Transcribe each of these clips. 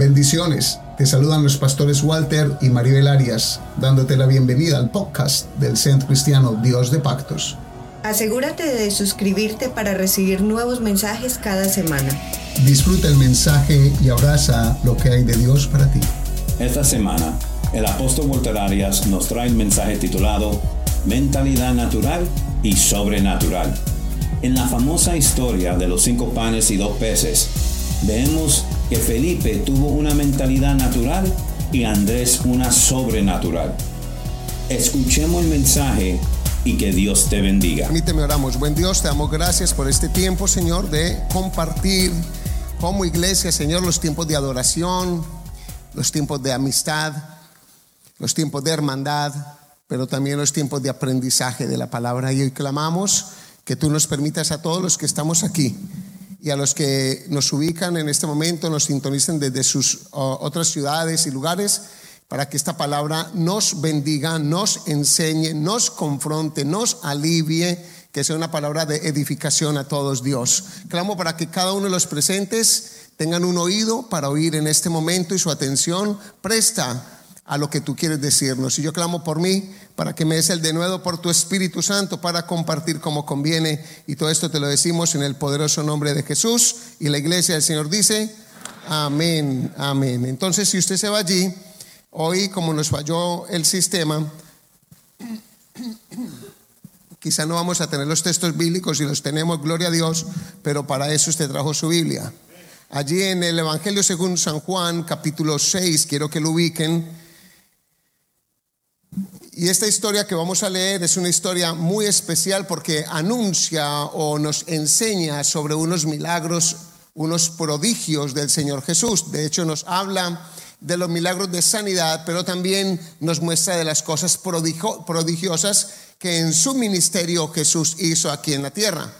Bendiciones. Te saludan los pastores Walter y Maribel Arias, dándote la bienvenida al podcast del Centro Cristiano Dios de Pactos. Asegúrate de suscribirte para recibir nuevos mensajes cada semana. Disfruta el mensaje y abraza lo que hay de Dios para ti. Esta semana, el apóstol Walter Arias nos trae el mensaje titulado Mentalidad natural y sobrenatural. En la famosa historia de los cinco panes y dos peces, vemos que Felipe tuvo una mentalidad natural y Andrés una sobrenatural. Escuchemos el mensaje y que Dios te bendiga. Permíteme oramos. Buen Dios, te damos gracias por este tiempo, Señor, de compartir como iglesia, Señor, los tiempos de adoración, los tiempos de amistad, los tiempos de hermandad, pero también los tiempos de aprendizaje de la palabra. Y hoy clamamos que tú nos permitas a todos los que estamos aquí y a los que nos ubican en este momento, nos sintonicen desde sus otras ciudades y lugares, para que esta palabra nos bendiga, nos enseñe, nos confronte, nos alivie, que sea una palabra de edificación a todos Dios. Clamo para que cada uno de los presentes tengan un oído para oír en este momento y su atención presta a lo que tú quieres decirnos. Y yo clamo por mí, para que me des el denuedo por tu Espíritu Santo, para compartir como conviene. Y todo esto te lo decimos en el poderoso nombre de Jesús. Y la iglesia del Señor dice, amén, amén. Entonces, si usted se va allí, hoy como nos falló el sistema, quizá no vamos a tener los textos bíblicos y los tenemos, gloria a Dios, pero para eso usted trajo su Biblia. Allí en el Evangelio según San Juan, capítulo 6, quiero que lo ubiquen y esta historia que vamos a leer es una historia muy especial porque anuncia o nos enseña sobre unos milagros, unos prodigios del Señor Jesús. De hecho, nos habla de los milagros de sanidad, pero también nos muestra de las cosas prodigiosas que en su ministerio Jesús hizo aquí en la tierra.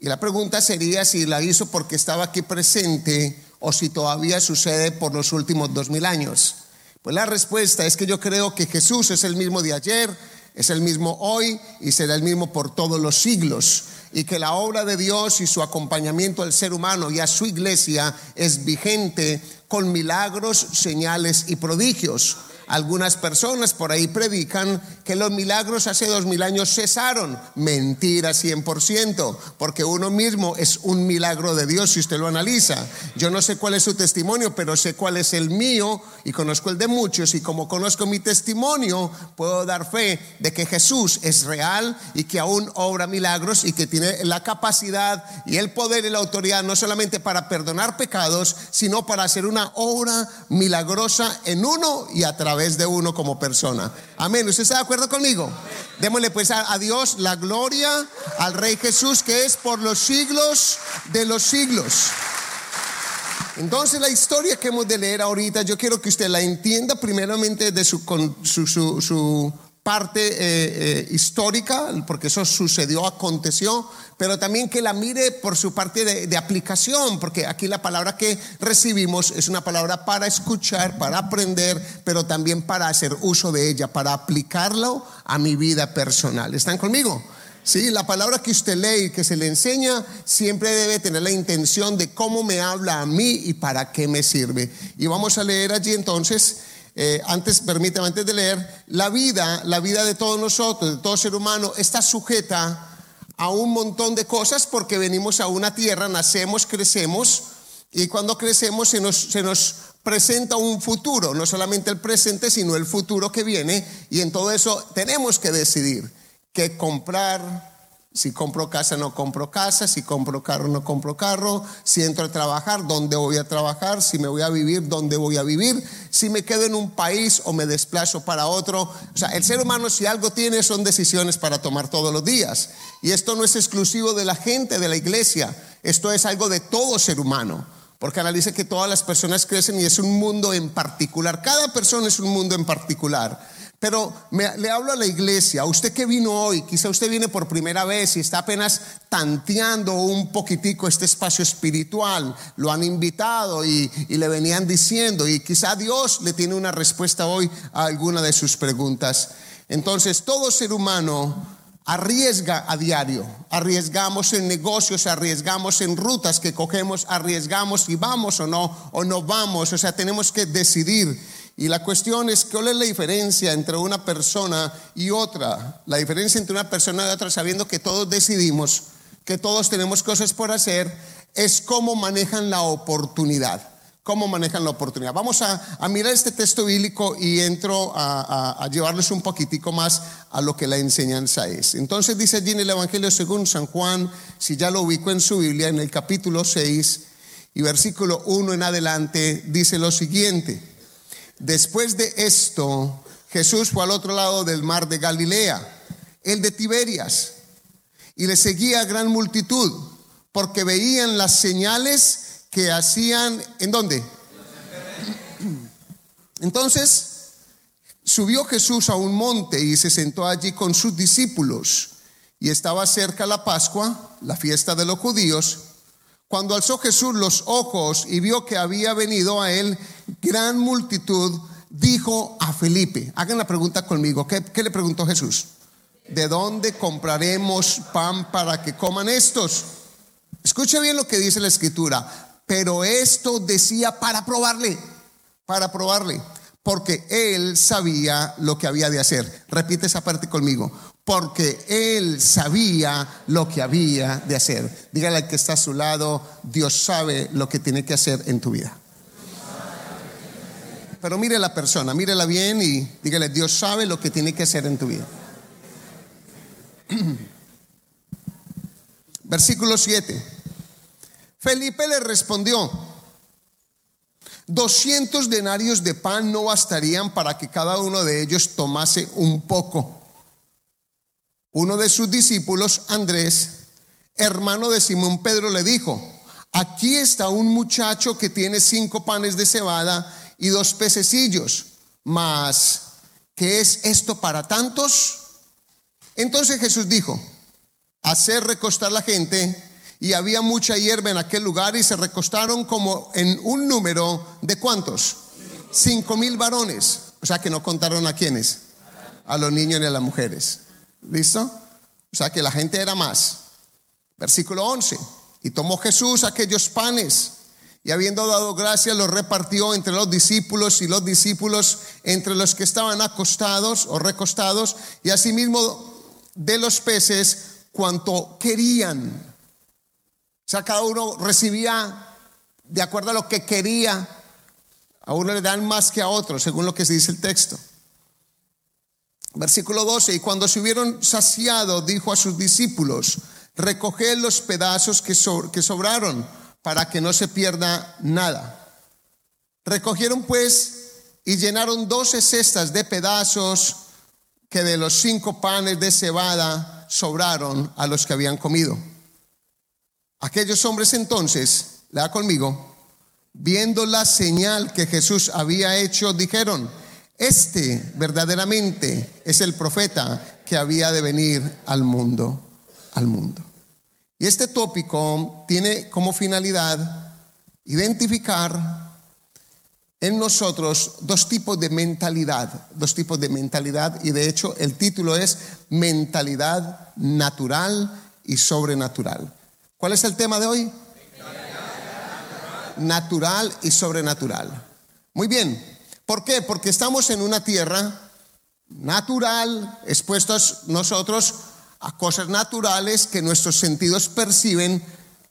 Y la pregunta sería si la hizo porque estaba aquí presente o si todavía sucede por los últimos dos mil años. Pues la respuesta es que yo creo que Jesús es el mismo de ayer, es el mismo hoy y será el mismo por todos los siglos. Y que la obra de Dios y su acompañamiento al ser humano y a su iglesia es vigente con milagros, señales y prodigios. Algunas personas por ahí predican que los milagros hace dos mil años cesaron. Mentira 100%, porque uno mismo es un milagro de Dios si usted lo analiza. Yo no sé cuál es su testimonio, pero sé cuál es el mío y conozco el de muchos. Y como conozco mi testimonio, puedo dar fe de que Jesús es real y que aún obra milagros y que tiene la capacidad y el poder y la autoridad no solamente para perdonar pecados, sino para hacer una obra milagrosa en uno y a través de uno como persona. Amén. ¿Usted está de acuerdo conmigo? Démosle pues a, Dios la gloria, al Rey Jesús, que es por los siglos de los siglos. Entonces la historia que hemos de leer ahorita, yo quiero que usted la entienda primeramente de su, su, su, su parte eh, eh, histórica, porque eso sucedió, aconteció, pero también que la mire por su parte de, de, aplicación, porque aquí la palabra que recibimos es una palabra para escuchar, para aprender, pero también para hacer uso de ella, para aplicarlo a mi vida personal. ¿Están conmigo? Sí, la palabra que usted lee y que se le enseña siempre debe tener la intención de cómo me habla a mí y para qué me sirve. Y vamos a leer allí entonces eh, antes, permítame, antes de leer, la vida, la vida de todos nosotros, de todo ser humano, está sujeta a un montón de cosas porque venimos a una tierra, nacemos, crecemos y cuando crecemos se nos, se nos presenta un futuro, no solamente el presente, sino el futuro que viene y en todo eso tenemos que decidir qué comprar, si compro casa, no compro casa. Si compro carro, no compro carro. Si entro a trabajar, ¿dónde voy a trabajar? Si me voy a vivir, ¿dónde voy a vivir? Si me quedo en un país o me desplazo para otro. O sea, el ser humano si algo tiene son decisiones para tomar todos los días. Y esto no es exclusivo de la gente de la iglesia. Esto es algo de todo ser humano. Porque analice que todas las personas crecen y es un mundo en particular. Cada persona es un mundo en particular. Pero me, le hablo a la iglesia, a usted que vino hoy, quizá usted viene por primera vez y está apenas tanteando un poquitico este espacio espiritual, lo han invitado y, y le venían diciendo y quizá Dios le tiene una respuesta hoy a alguna de sus preguntas. Entonces, todo ser humano arriesga a diario. Arriesgamos en negocios, arriesgamos en rutas que cogemos, arriesgamos si vamos o no, o no vamos. O sea, tenemos que decidir. Y la cuestión es, ¿cuál es la diferencia entre una persona y otra? La diferencia entre una persona y otra, sabiendo que todos decidimos, que todos tenemos cosas por hacer, es cómo manejan la oportunidad cómo manejan la oportunidad. Vamos a, mirar este texto bíblico y entro a, llevarles un poquitico más a lo que la enseñanza es. Entonces dice allí en el Evangelio según San Juan, si ya lo ubico en su Biblia, en el capítulo 6 y versículo 1 en adelante, dice lo siguiente. Después de esto, Jesús fue al otro lado del mar de Galilea, el de Tiberias, y le seguía gran multitud, porque veían las señales que hacían, ¿en dónde? Entonces, subió Jesús a un monte y se sentó allí con sus discípulos. Y estaba cerca la Pascua, la fiesta de los judíos. Cuando alzó Jesús los ojos y vio que había venido a él gran multitud, dijo a Felipe, hagan la pregunta conmigo, ¿qué, le preguntó Jesús? ¿De dónde compraremos pan para que coman estos? Escuche bien lo que dice la escritura pero esto decía para probarle, para probarle, porque él sabía lo que había de hacer. Repite esa parte conmigo, porque él sabía lo que había de hacer. Dígale al que está a su lado, Dios sabe lo que tiene que hacer en tu vida. Pero mire la persona, mírela bien y dígale, Dios sabe lo que tiene que hacer en tu vida. Versículo 7. Felipe le respondió, 200 denarios de pan no bastarían para que cada uno de ellos tomase un poco. Uno de sus discípulos, Andrés, hermano de Simón Pedro, le dijo, aquí está un muchacho que tiene cinco panes de cebada y dos pececillos, mas, ¿qué es esto para tantos? Entonces Jesús dijo, hacer recostar la gente y había mucha hierba en aquel lugar y se recostaron como en un número de cuántos? Cinco mil varones. O sea que no contaron a quiénes, a los niños ni a las mujeres. ¿Listo? O sea que la gente era más. Versículo 11. Y tomó Jesús aquellos panes y habiendo dado gracias los repartió entre los discípulos y los discípulos entre los que estaban acostados o recostados y asimismo de los peces cuanto querían. O sea, cada uno recibía de acuerdo a lo que quería. A uno le dan más que a otro, según lo que se dice el texto. Versículo 12, y cuando se hubieron saciado, dijo a sus discípulos, recoged los pedazos que, que sobraron para que no se pierda nada. Recogieron pues y llenaron doce cestas de pedazos que de los cinco panes de cebada sobraron a los que habían comido. Aquellos hombres entonces, lea conmigo, viendo la señal que Jesús había hecho, dijeron, este verdaderamente es el profeta que había de venir al mundo, al mundo. Y este tópico tiene como finalidad identificar en nosotros dos tipos de mentalidad, dos tipos de mentalidad, y de hecho el título es mentalidad natural y sobrenatural. ¿Cuál es el tema de hoy? Natural y sobrenatural. Muy bien. ¿Por qué? Porque estamos en una tierra natural, expuestos nosotros a cosas naturales que nuestros sentidos perciben,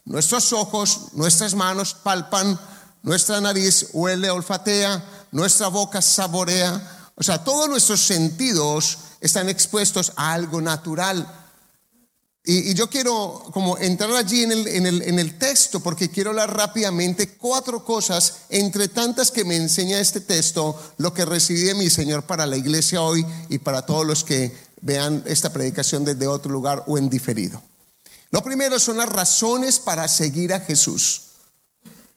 nuestros ojos, nuestras manos palpan, nuestra nariz huele, olfatea, nuestra boca saborea. O sea, todos nuestros sentidos están expuestos a algo natural. Y, yo quiero como entrar allí en el, en, el, en el texto porque quiero hablar rápidamente cuatro cosas, entre tantas que me enseña este texto, lo que recibí de mi Señor para la iglesia hoy y para todos los que vean esta predicación desde otro lugar o en diferido. Lo primero son las razones para seguir a Jesús.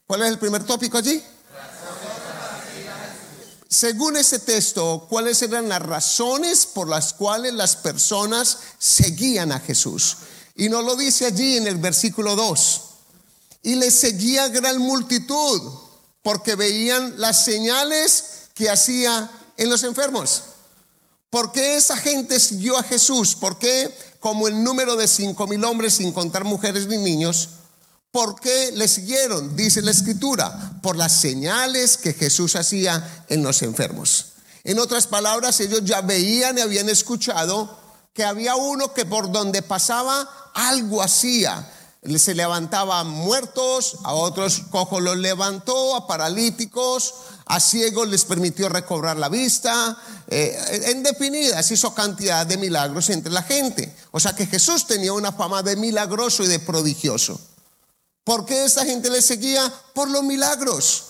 ¿Cuál es el primer tópico allí? Según ese texto, ¿cuáles eran las razones por las cuales las personas seguían a Jesús? Y nos lo dice allí en el versículo 2. Y le seguía gran multitud porque veían las señales que hacía en los enfermos. ¿Por qué esa gente siguió a Jesús? ¿Por qué como el número de cinco mil hombres sin contar mujeres ni niños. ¿Por qué le siguieron? Dice la escritura, por las señales que Jesús hacía en los enfermos. En otras palabras, ellos ya veían y habían escuchado que había uno que por donde pasaba algo hacía. Se levantaba muertos, a otros cojos los levantó, a paralíticos, a ciegos les permitió recobrar la vista. Eh, en definidas hizo cantidad de milagros entre la gente. O sea que Jesús tenía una fama de milagroso y de prodigioso. ¿Por qué esta gente le seguía? Por los milagros.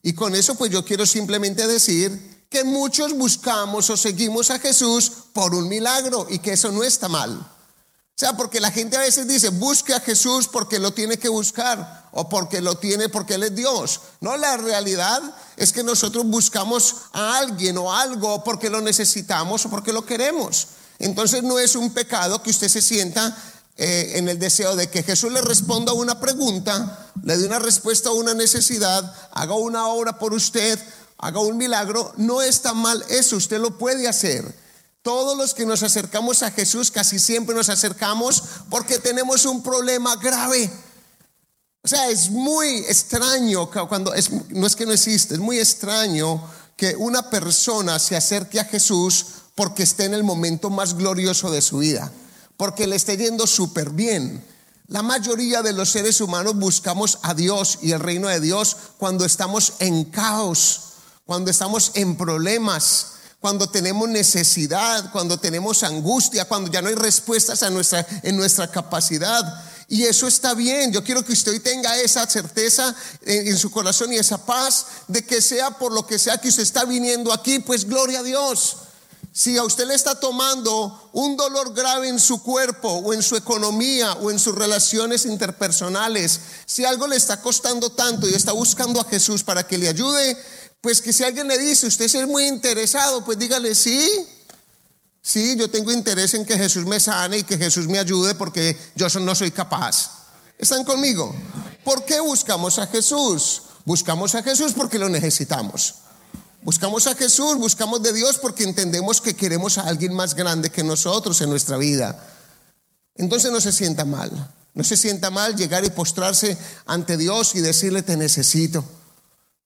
Y con eso pues yo quiero simplemente decir que muchos buscamos o seguimos a Jesús por un milagro y que eso no está mal. Sea, porque la gente a veces dice, busque a Jesús porque lo tiene que buscar o porque lo tiene porque Él es Dios. No, la realidad es que nosotros buscamos a alguien o algo porque lo necesitamos o porque lo queremos. Entonces no es un pecado que usted se sienta eh, en el deseo de que Jesús le responda una pregunta, le dé una respuesta a una necesidad, haga una obra por usted haga un milagro, no está mal eso, usted lo puede hacer. Todos los que nos acercamos a Jesús casi siempre nos acercamos porque tenemos un problema grave. O sea, es muy extraño cuando es, no es que no existe, es muy extraño que una persona se acerque a Jesús porque esté en el momento más glorioso de su vida, porque le esté yendo súper bien. La mayoría de los seres humanos buscamos a Dios y el reino de Dios cuando estamos en caos cuando estamos en problemas, cuando tenemos necesidad, cuando tenemos angustia, cuando ya no hay respuestas a nuestra, en nuestra capacidad. Y eso está bien. Yo quiero que usted hoy tenga esa certeza en, en, su corazón y esa paz de que sea por lo que sea que usted está viniendo aquí, pues gloria a Dios. Si a usted le está tomando un dolor grave en su cuerpo o en su economía o en sus relaciones interpersonales, si algo le está costando tanto y está buscando a Jesús para que le ayude, pues que si alguien le dice, usted es muy interesado, pues dígale, sí, sí, yo tengo interés en que Jesús me sane y que Jesús me ayude porque yo no soy capaz. ¿Están conmigo? ¿Por qué buscamos a Jesús? Buscamos a Jesús porque lo necesitamos. Buscamos a Jesús, buscamos de Dios porque entendemos que queremos a alguien más grande que nosotros en nuestra vida. Entonces no se sienta mal. No se sienta mal llegar y postrarse ante Dios y decirle te necesito.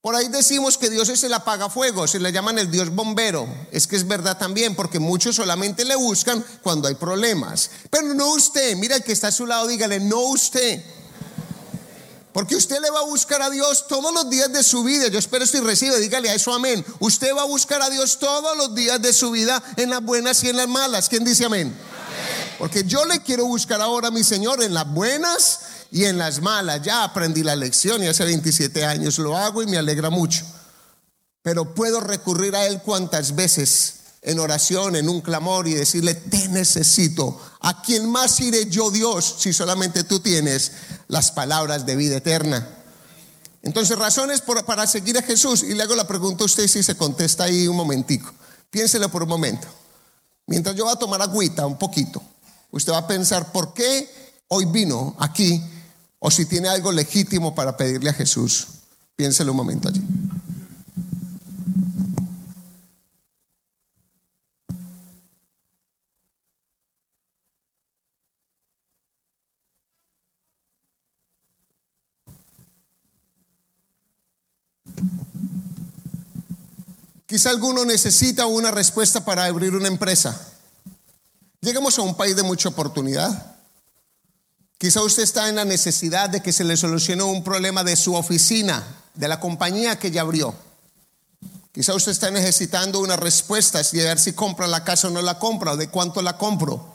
Por ahí decimos que Dios es el apagafuego, se le llaman el Dios bombero. Es que es verdad también, porque muchos solamente le buscan cuando hay problemas. Pero no usted, mira el que está a su lado, dígale, no usted. Porque usted le va a buscar a Dios todos los días de su vida. Yo espero si recibe, dígale a eso amén. Usted va a buscar a Dios todos los días de su vida, en las buenas y en las malas. ¿Quién dice amén? Porque yo le quiero buscar ahora a mi Señor en las buenas y en las malas. Ya aprendí la lección y hace 27 años lo hago y me alegra mucho. Pero puedo recurrir a Él cuantas veces en oración, en un clamor y decirle, te necesito. ¿A quién más iré yo, Dios, si solamente tú tienes las palabras de vida eterna? Entonces, razones para seguir a Jesús. Y le hago la pregunta a usted si se contesta ahí un momentico. Piénselo por un momento. Mientras yo voy a tomar agüita un poquito, usted va a pensar, ¿por qué hoy vino aquí o si tiene algo legítimo para pedirle a Jesús. Piénselo un momento allí. Quizá alguno necesita una respuesta para abrir una empresa. Llegamos a un país de mucha oportunidad. Quizá usted está en la necesidad de que se le solucione un problema de su oficina, de la compañía que ya abrió. Quizá usted está necesitando una respuesta, si ver si compra la casa o no la compra, o de cuánto la compro,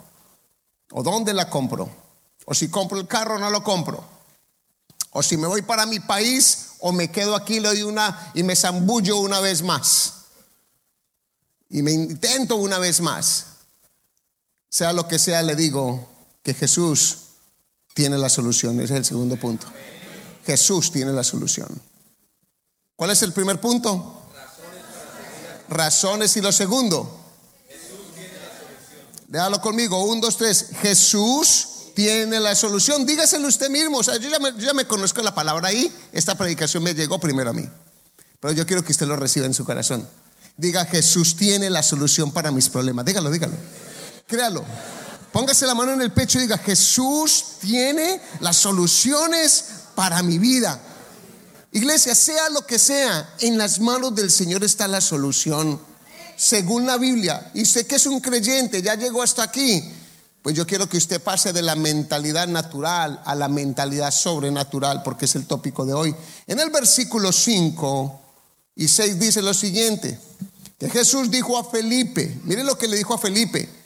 o dónde la compro, o si compro el carro o no lo compro, o si me voy para mi país o me quedo aquí le doy una y me zambullo una vez más. Y me intento una vez más. Sea lo que sea, le digo que Jesús tiene la solución. Ese es el segundo punto. Jesús tiene la solución. ¿Cuál es el primer punto? Razones y lo segundo. Déjalo conmigo. Un, dos, tres. Jesús tiene la solución. Dígaselo usted mismo. O sea, ya, me, yo ya me conozco la palabra ahí. Esta predicación me llegó primero a mí. Pero yo quiero que usted lo reciba en su corazón. Diga, Jesús tiene la solución para mis problemas. Dígalo, dígalo. Créalo. Póngase la mano en el pecho y diga, Jesús tiene las soluciones para mi vida. Iglesia, sea lo que sea, en las manos del Señor está la solución. Según la Biblia, y sé que es un creyente, ya llegó hasta aquí, pues yo quiero que usted pase de la mentalidad natural a la mentalidad sobrenatural, porque es el tópico de hoy. En el versículo 5 y 6 dice lo siguiente, que Jesús dijo a Felipe, mire lo que le dijo a Felipe,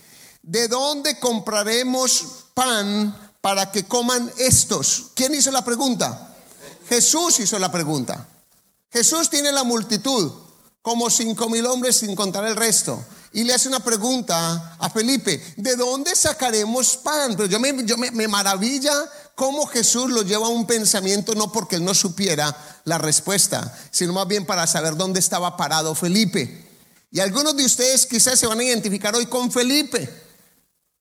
¿de dónde compraremos pan para que coman estos? ¿Quién hizo la pregunta? Jesús hizo la pregunta. Jesús tiene la multitud, como cinco mil hombres sin contar el resto. Y le hace una pregunta a Felipe, ¿de dónde sacaremos pan? Pero yo me, me maravilla cómo Jesús lo lleva a un pensamiento, no porque él no supiera la respuesta, sino más bien para saber dónde estaba parado Felipe. Y algunos de ustedes quizás se van a identificar hoy con Felipe.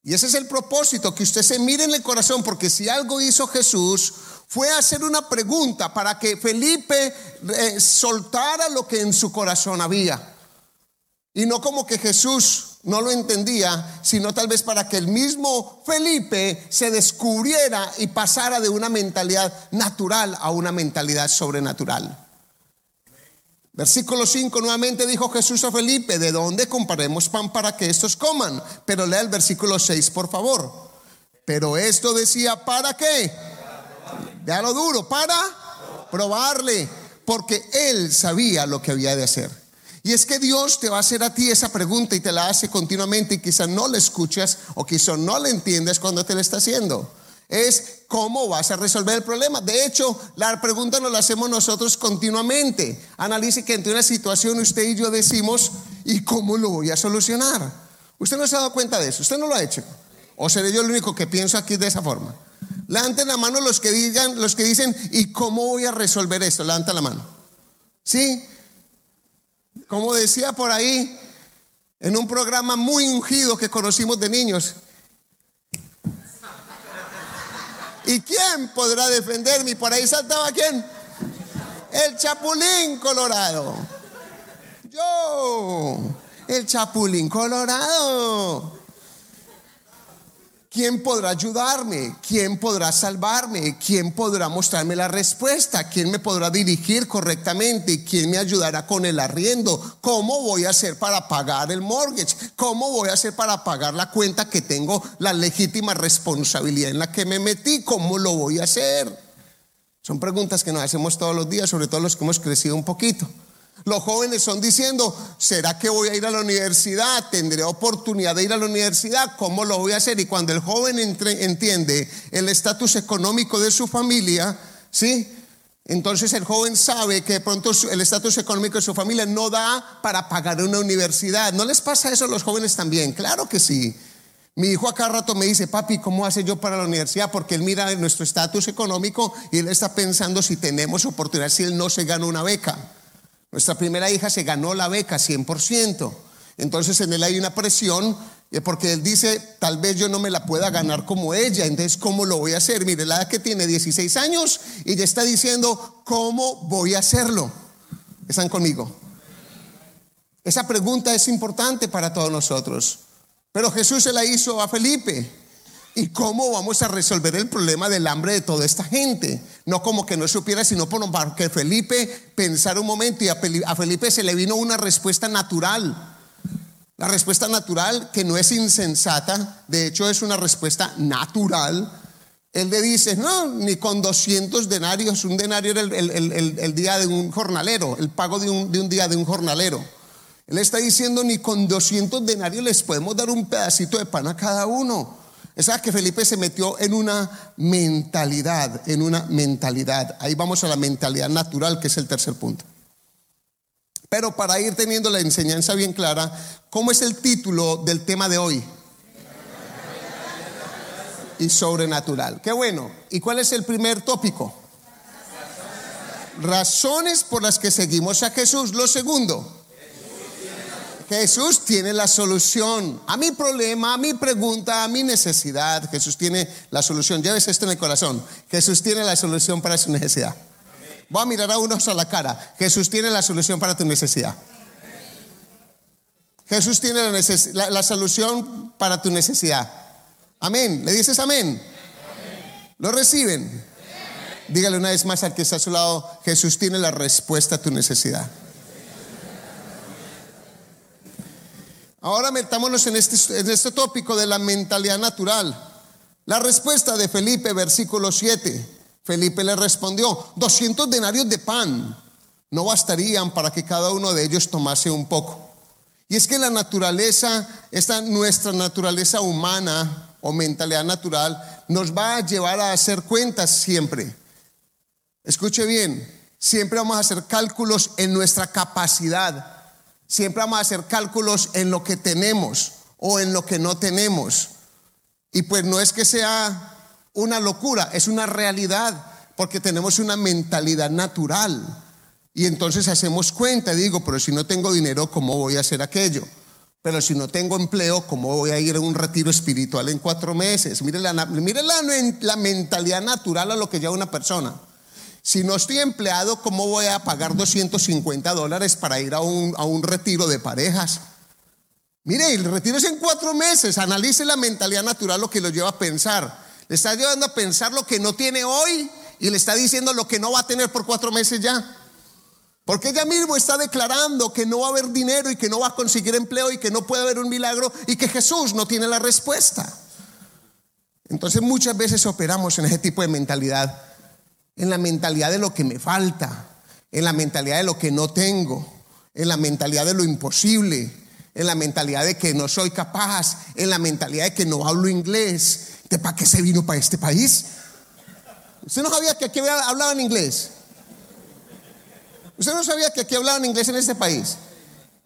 Y ese es el propósito, que usted se mire en el corazón, porque si algo hizo Jesús fue hacer una pregunta para que Felipe eh, soltara lo que en su corazón había. Y no como que Jesús no lo entendía, sino tal vez para que el mismo Felipe se descubriera y pasara de una mentalidad natural a una mentalidad sobrenatural. Versículo 5 nuevamente dijo Jesús a Felipe, ¿de dónde compraremos pan para que estos coman? Pero lea el versículo 6, por favor. Pero esto decía, ¿para qué? Vea lo duro, para probarle, porque él sabía lo que había de hacer. Y es que Dios te va a hacer a ti esa pregunta y te la hace continuamente y quizá no la escuchas o quizá no la entiendes cuando te la está haciendo es cómo vas a resolver el problema. De hecho, la pregunta nos la hacemos nosotros continuamente. Analice que entre una situación usted y yo decimos, ¿y cómo lo voy a solucionar? Usted no se ha dado cuenta de eso, usted no lo ha hecho. ¿O seré yo el único que pienso aquí de esa forma? Levanten la mano los que digan, los que dicen, ¿y cómo voy a resolver esto? Levanten la mano. ¿Sí? Como decía por ahí, en un programa muy ungido que conocimos de niños, ¿Y quién podrá defenderme? Y por ahí saltaba quién? El chapulín colorado. Yo, el chapulín colorado. ¿Quién podrá ayudarme? ¿Quién podrá salvarme? ¿Quién podrá mostrarme la respuesta? ¿Quién me podrá dirigir correctamente? ¿Quién me ayudará con el arriendo? ¿Cómo voy a hacer para pagar el mortgage? ¿Cómo voy a hacer para pagar la cuenta que tengo la legítima responsabilidad en la que me metí? ¿Cómo lo voy a hacer? Son preguntas que nos hacemos todos los días, sobre todo los que hemos crecido un poquito. Los jóvenes son diciendo, ¿será que voy a ir a la universidad? ¿Tendré oportunidad de ir a la universidad? ¿Cómo lo voy a hacer? Y cuando el joven entiende el estatus económico de su familia, ¿sí? Entonces el joven sabe que de pronto el estatus económico de su familia no da para pagar una universidad. ¿No les pasa eso a los jóvenes también? Claro que sí. Mi hijo acá rato me dice, papi, ¿cómo hace yo para la universidad? Porque él mira nuestro estatus económico y él está pensando si tenemos oportunidad, si él no se gana una beca. Nuestra primera hija se ganó la beca 100%. Entonces en él hay una presión eh, porque él dice, tal vez yo no me la pueda ganar como ella, entonces ¿cómo lo voy a hacer? Mire, la edad que tiene 16 años y ya está diciendo, ¿cómo voy a hacerlo? ¿Están conmigo? Esa pregunta es importante para todos nosotros. Pero Jesús se la hizo a Felipe. ¿Y cómo vamos a resolver el problema del hambre de toda esta gente? No como que no supiera, sino para que Felipe pensara un momento y a Felipe se le vino una respuesta natural. La respuesta natural que no es insensata, de hecho es una respuesta natural. Él le dice, no, ni con 200 denarios, un denario era el, día de un jornalero, el pago de un, de un día de un jornalero. Él está diciendo, ni con 200 denarios les podemos dar un pedacito de pan a cada uno. Es que Felipe se metió en una mentalidad, en una mentalidad. Ahí vamos a la mentalidad natural, que es el tercer punto. Pero para ir teniendo la enseñanza bien clara, ¿cómo es el título del tema de hoy? Y sobrenatural. Qué bueno. ¿Y cuál es el primer tópico? Razones por las que seguimos a Jesús. Lo segundo, Jesús tiene la solución a mi problema, a mi pregunta, a mi necesidad. Jesús tiene la solución. Lleves esto en el corazón. Jesús tiene la solución para su necesidad. Voy a mirar a unos a la cara. Jesús tiene la solución para tu necesidad. Jesús tiene la, la solución para tu necesidad. Amén. ¿Le dices amén? ¿Lo reciben? Dígale una vez más al que está a su lado, Jesús tiene la respuesta a tu necesidad. Ahora metámonos en este, en este tópico de la mentalidad natural. La respuesta de Felipe, versículo 7. Felipe le respondió, 200 denarios de pan no bastarían para que cada uno de ellos tomase un poco. Y es que la naturaleza, esta nuestra naturaleza humana o mentalidad natural, nos va a llevar a hacer cuentas siempre. Escuche bien, siempre vamos a hacer cálculos en nuestra capacidad, siempre vamos a hacer cálculos en lo que tenemos o en lo que no tenemos. Y pues no es que sea una locura, es una realidad, porque tenemos una mentalidad natural. Y entonces hacemos cuenta, digo, pero si no tengo dinero, ¿cómo voy a hacer aquello? Pero si no tengo empleo, ¿cómo voy a ir a un retiro espiritual en cuatro meses? Mire la, mire la, la mentalidad natural a lo que lleva una persona. Si no estoy empleado, ¿cómo voy a pagar 250 dólares para ir a un, a un retiro de parejas? Mire, el retiro es en cuatro meses. Analice la mentalidad natural lo que lo lleva a pensar. Le está llevando a pensar lo que no tiene hoy y le está diciendo lo que no va a tener por cuatro meses ya. Porque ella mismo está declarando que no va a haber dinero y que no va a conseguir empleo y que no puede haber un milagro y que Jesús no tiene la respuesta. Entonces muchas veces operamos en ese tipo de mentalidad en la mentalidad de lo que me falta, en la mentalidad de lo que no tengo, en la mentalidad de lo imposible, en la mentalidad de que no soy capaz, en la mentalidad de que no hablo inglés. ¿De para qué se vino para este país? ¿Usted no sabía que aquí hablaban inglés? ¿Usted no sabía que aquí hablaban inglés en este país?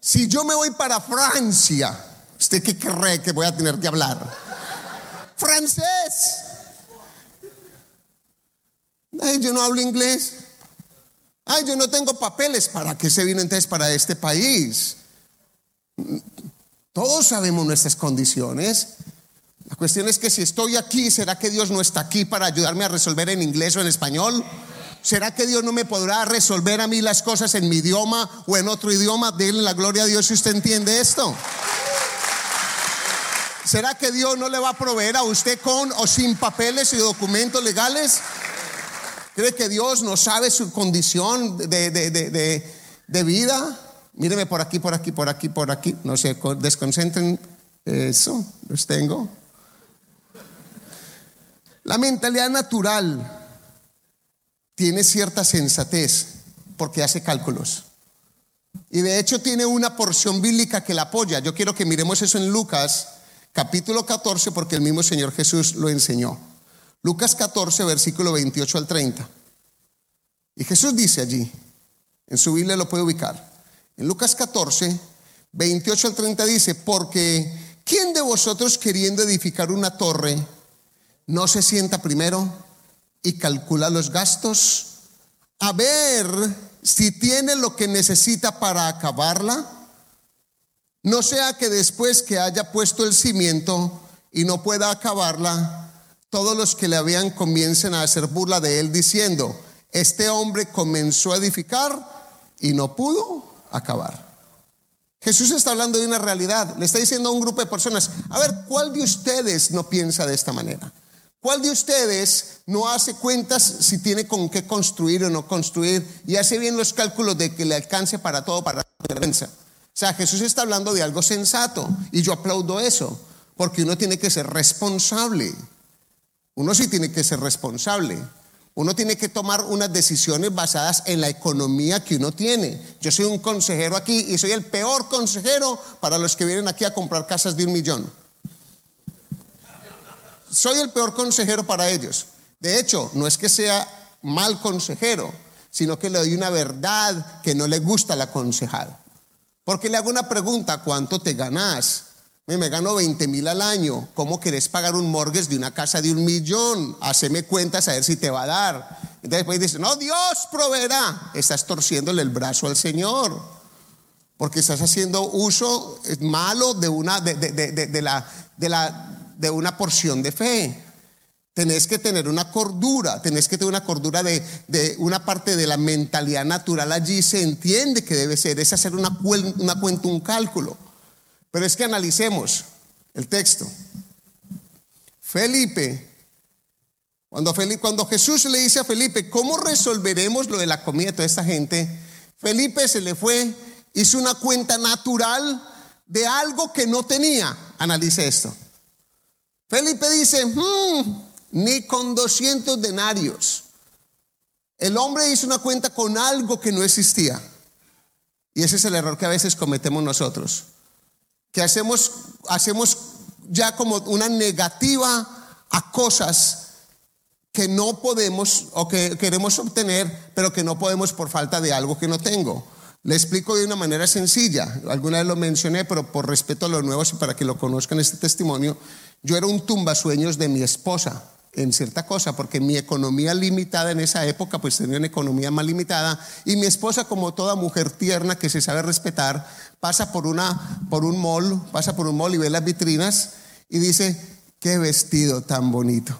Si yo me voy para Francia, ¿usted qué cree que voy a tener que hablar? Francés. Ay, yo no hablo inglés. Ay, yo no tengo papeles. ¿Para qué se vino entonces para este país? Todos sabemos nuestras condiciones. La cuestión es que si estoy aquí, ¿será que Dios no está aquí para ayudarme a resolver en inglés o en español? ¿Será que Dios no me podrá resolver a mí las cosas en mi idioma o en otro idioma? Denle la gloria a Dios si usted entiende esto. ¿Será que Dios no le va a proveer a usted con o sin papeles y documentos legales? ¿Cree que Dios no sabe su condición de, de, vida? Míreme por aquí, por aquí, por aquí, por aquí. No se desconcentren. Eso, los tengo. La mentalidad natural tiene cierta sensatez porque hace cálculos. Y de hecho tiene una porción bíblica que la apoya. Yo quiero que miremos eso en Lucas capítulo 14 porque el mismo Señor Jesús lo enseñó. Lucas 14, versículo 28 al 30. Y Jesús dice allí, en su Biblia lo puede ubicar. En Lucas 14, 28 al 30 dice, porque ¿quién de vosotros queriendo edificar una torre no se sienta primero y calcula los gastos a ver si tiene lo que necesita para acabarla? No sea que después que haya puesto el cimiento y no pueda acabarla, todos los que le habían comiencen a hacer burla de él diciendo, este hombre comenzó a edificar y no pudo acabar. Jesús está hablando de una realidad, le está diciendo a un grupo de personas, a ver, ¿cuál de ustedes no piensa de esta manera? ¿Cuál de ustedes no hace cuentas si tiene con qué construir o no construir y hace bien los cálculos de que le alcance para todo, para la vergüenza? O sea, Jesús está hablando de algo sensato y yo aplaudo eso, porque uno tiene que ser responsable. Uno sí tiene que ser responsable. Uno tiene que tomar unas decisiones basadas en la economía que uno tiene. Yo soy un consejero aquí y soy el peor consejero para los que vienen aquí a comprar casas de un millón. Soy el peor consejero para ellos. De hecho, no es que sea mal consejero, sino que le doy una verdad que no le gusta al aconsejado. Porque le hago una pregunta, ¿cuánto te ganas? Me gano 20 mil al año. ¿Cómo querés pagar un mortgage de una casa de un millón? Haceme cuentas a ver si te va a dar. Entonces después dice, no, Dios proveerá. Estás torciéndole el brazo al Señor. Porque estás haciendo uso malo de una, de, de, la, de, la, de una porción de fe. Tenés que tener una cordura, tenés que tener una cordura de, de, una parte de la mentalidad natural allí se entiende que debe ser, es hacer una, una cuenta, un cálculo. Pero es que analicemos el texto. Felipe, cuando, Jesús le dice a Felipe, ¿cómo resolveremos lo de la comida de toda esta gente? Felipe se le fue, hizo una cuenta natural de algo que no tenía. Analice esto. Felipe dice, hmm, ni con 200 denarios. El hombre hizo una cuenta con algo que no existía. Y ese es el error que a veces cometemos nosotros. Que hacemos, hacemos ya como una negativa a cosas que no podemos o que queremos obtener, pero que no podemos por falta de algo que no tengo. Le explico de una manera sencilla. Alguna vez lo mencioné, pero por respeto a los nuevos y para que lo conozcan este testimonio, yo era un tumbasueños de mi esposa en cierta cosa, porque mi economía limitada en esa época, pues tenía una economía más limitada, y mi esposa, como toda mujer tierna que se sabe respetar, pasa por, una, por un mall, pasa por un mall y ve las vitrinas y dice, qué vestido tan bonito.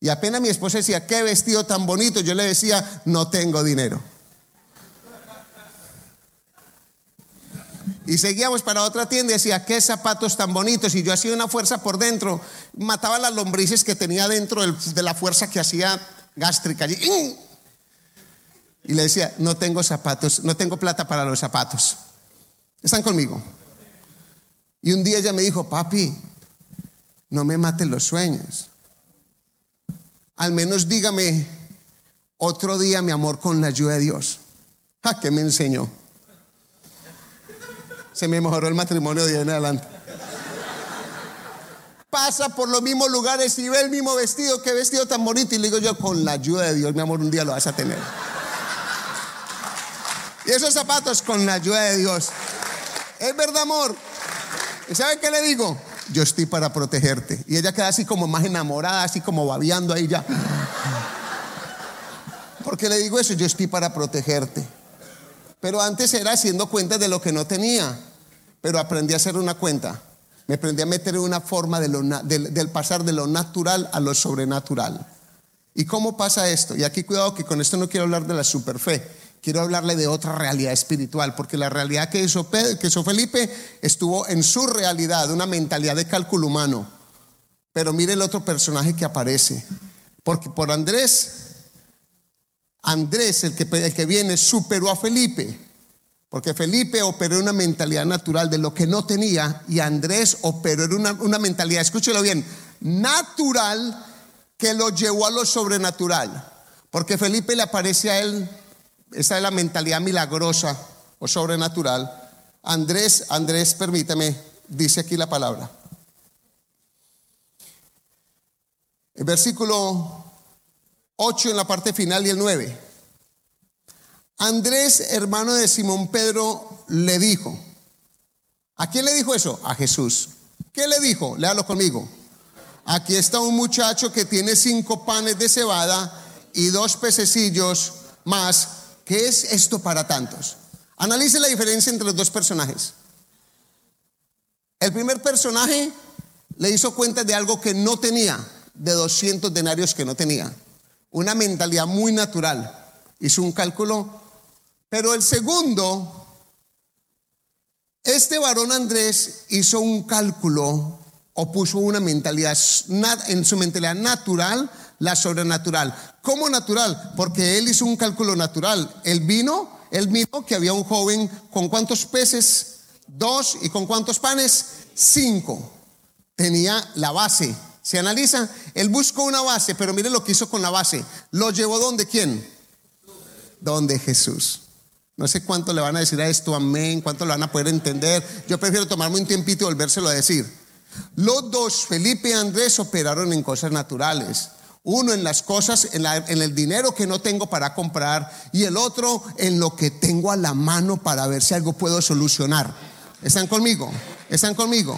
Y apenas mi esposa decía, qué vestido tan bonito, yo le decía, no tengo dinero. Y seguíamos para otra tienda y decía, qué zapatos tan bonitos. Y yo hacía una fuerza por dentro, mataba las lombrices que tenía dentro de la fuerza que hacía gástrica. Y le decía, no tengo zapatos, no tengo plata para los zapatos. ¿Están conmigo? Y un día ella me dijo, papi, no me maten los sueños. Al menos dígame otro día, mi amor, con la ayuda de Dios. ¿A qué me enseñó? Se me mejoró el matrimonio de ahí en adelante. Pasa por los mismos lugares y ve el mismo vestido, qué vestido tan bonito. Y le digo yo, con la ayuda de Dios, mi amor, un día lo vas a tener. Y esos zapatos, con la ayuda de Dios. Es verdad, amor. ¿Y sabe qué le digo? Yo estoy para protegerte. Y ella queda así como más enamorada, así como babeando ahí ya. Porque le digo eso, yo estoy para protegerte. Pero antes era haciendo cuentas de lo que no tenía pero aprendí a hacer una cuenta. Me aprendí a meter en una forma del, pasar de lo natural a lo sobrenatural. ¿Y cómo pasa esto? Y aquí cuidado que con esto no quiero hablar de la superfe, quiero hablarle de otra realidad espiritual, porque la realidad que hizo, que hizo Felipe estuvo en su realidad, una mentalidad de cálculo humano. Pero mire el otro personaje que aparece, porque por Andrés, Andrés, el que, el que viene, superó a Felipe. Porque Felipe operó en una mentalidad natural de lo que no tenía y Andrés operó en una, una mentalidad, escúchelo bien, natural que lo llevó a lo sobrenatural. Porque Felipe le aparece a él, esa es la mentalidad milagrosa o sobrenatural. Andrés, Andrés, permítame, dice aquí la palabra. El versículo 8 en la parte final y el 9. Andrés, hermano de Simón Pedro, le dijo, ¿a quién le dijo eso? A Jesús. ¿Qué le dijo? Léalo conmigo. Aquí está un muchacho que tiene cinco panes de cebada y dos pececillos más. ¿Qué es esto para tantos? Analice la diferencia entre los dos personajes. El primer personaje le hizo cuenta de algo que no tenía, de 200 denarios que no tenía. Una mentalidad muy natural. Hizo un cálculo pero el segundo, este varón Andrés hizo un cálculo o puso una mentalidad, en su mentalidad natural, la sobrenatural. ¿Cómo natural? Porque él hizo un cálculo natural. Él vino, él vino que había un joven con cuántos peces, dos, y con cuántos panes, cinco. Tenía la base. Se analiza, él buscó una base, pero mire lo que hizo con la base. Lo llevó donde quién? Donde Jesús. No sé cuánto le van a decir a esto, amén, cuánto lo van a poder entender. Yo prefiero tomarme un tiempito y volvérselo a decir. Los dos, Felipe y Andrés, operaron en cosas naturales. Uno en las cosas, en, el dinero que no tengo para comprar y el otro en lo que tengo a la mano para ver si algo puedo solucionar. ¿Están conmigo? ¿Están conmigo?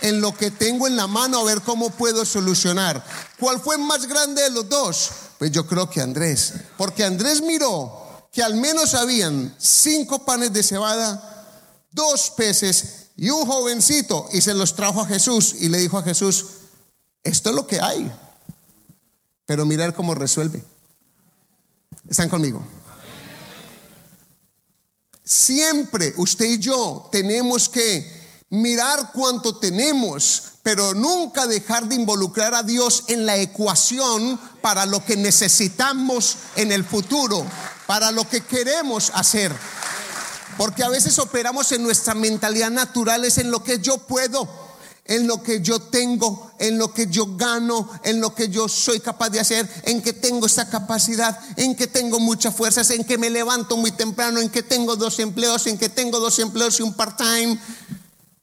En lo que tengo en la mano a ver cómo puedo solucionar. ¿Cuál fue más grande de los dos? Pues yo creo que Andrés. Porque Andrés miró que al menos habían cinco panes de cebada, dos peces y un jovencito, y se los trajo a Jesús y le dijo a Jesús, esto es lo que hay, pero mirar cómo resuelve. ¿Están conmigo? Siempre usted y yo tenemos que mirar cuánto tenemos, pero nunca dejar de involucrar a Dios en la ecuación para lo que necesitamos en el futuro, para lo que queremos hacer. Porque a veces operamos en nuestra mentalidad natural, es en lo que yo puedo, en lo que yo tengo, en lo que yo gano, en lo que yo soy capaz de hacer, en que tengo esta capacidad, en que tengo muchas fuerzas, en que me levanto muy temprano, en que tengo dos empleos, en que tengo dos empleos y un part-time.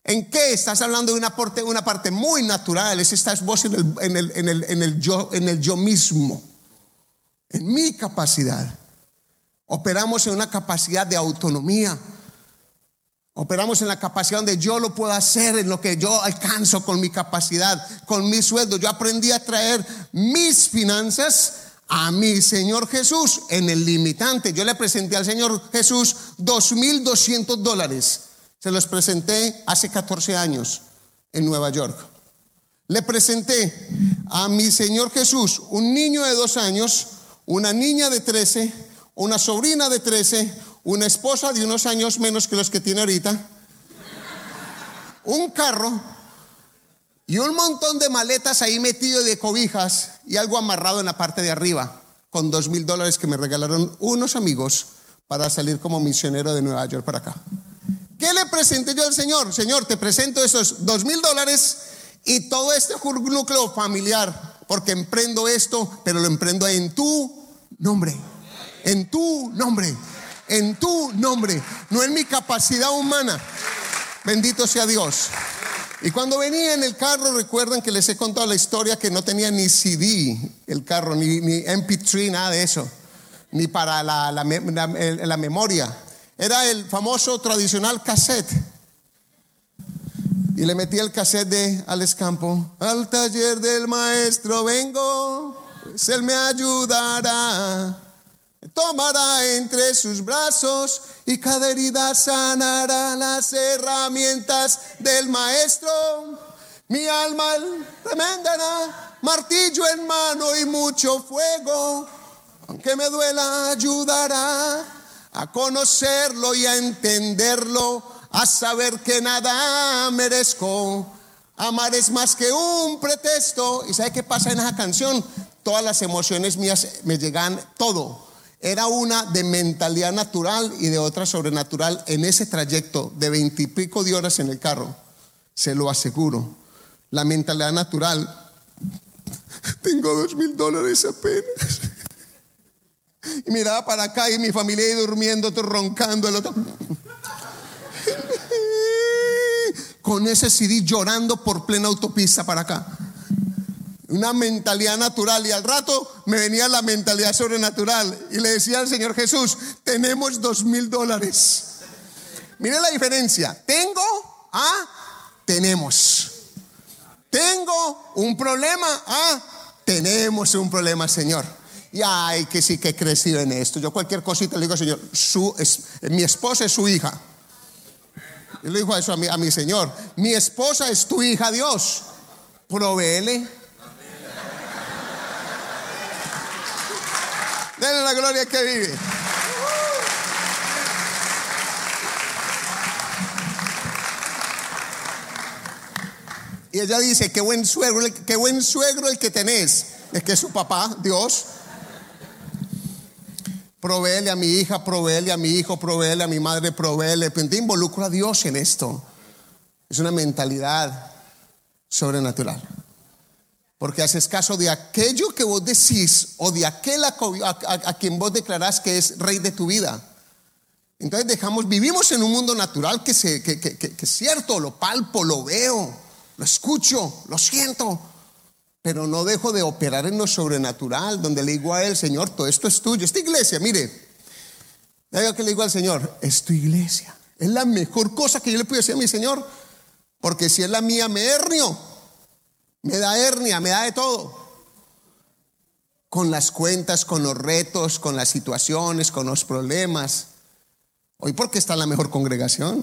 ¿En qué? Estás hablando de una parte, una parte muy natural, es estás vos en el, en el, en el, en el yo, en el yo mismo, en mi capacidad. Operamos en una capacidad de autonomía. Operamos en la capacidad donde yo lo puedo hacer, en lo que yo alcanzo con mi capacidad, con mi sueldo. Yo aprendí a traer mis finanzas a mi Señor Jesús en el limitante. Yo le presenté al Señor Jesús 2.200 dólares. Se los presenté hace 14 años en Nueva York. Le presenté a mi Señor Jesús un niño de dos años, una niña de 13, una sobrina de 13, una esposa de unos años menos que los que tiene ahorita, un carro y un montón de maletas ahí metido de cobijas y algo amarrado en la parte de arriba, con dos mil dólares que me regalaron unos amigos para salir como misionero de Nueva York para acá. ¿Qué le presenté yo al Señor? Señor, te presento esos dos mil dólares y todo este núcleo familiar, porque emprendo esto, pero lo emprendo en tu nombre en tu nombre, en tu nombre, no en mi capacidad humana. Bendito sea Dios. Y cuando venía en el carro, recuerdan que les he contado la historia que no tenía ni CD el carro, ni, MP3, nada de eso, ni para la, la, la memoria. Era el famoso tradicional cassette. Y le metí el cassette de Alex. Al taller del maestro vengo, pues él me ayudará tomará entre sus brazos y cada herida sanará las herramientas del maestro. Mi alma remendará, martillo en mano y mucho fuego, aunque me duela ayudará a conocerlo y a entenderlo, a saber que nada merezco. Amar es más que un pretexto. ¿Y sabe qué pasa en esa canción? Todas las emociones mías me llegan todo era una de mentalidad natural y de otra sobrenatural en ese trayecto de veintipico de horas en el carro. Se lo aseguro. La mentalidad natural. Tengo dos mil dólares apenas. Y miraba para acá y mi familia ahí durmiendo, roncando, el otro. Con ese CD llorando por plena autopista para acá una mentalidad natural y al rato me venía la mentalidad sobrenatural y le decía al Señor Jesús, tenemos dos mil dólares. Mire la diferencia, tengo a tenemos. Tengo un problema a tenemos un problema, Señor. Y ay, que sí que he crecido en esto. Yo cualquier cosita le digo, Señor, mi esposa es su hija. Yo le digo eso a mi, a mi Señor, mi esposa es tu hija, Dios. Provéele Denle la gloria que vive. Y ella dice, qué buen suegro, qué buen suegro el que tenés. Es que es su papá, Dios. Proveele a mi hija, proveele a mi hijo, proveele a mi madre, proveele. Te involucro a Dios en esto. Es una mentalidad sobrenatural porque haces caso de aquello que vos decís o de aquel a, quien vos declarás que es rey de tu vida. Entonces dejamos, vivimos en un mundo natural que, que, que es cierto, lo palpo, lo veo, lo escucho, lo siento, pero no dejo de operar en lo sobrenatural, donde le digo a Señor, todo esto es tuyo. Esta iglesia, mire, ya que le digo al Señor, es tu iglesia. Es la mejor cosa que yo le puedo decir a mi Señor, porque si es la mía, me hernio me da hernia, me da de todo. Con las cuentas, con los retos, con las situaciones, con los problemas. Hoy porque está la mejor congregación.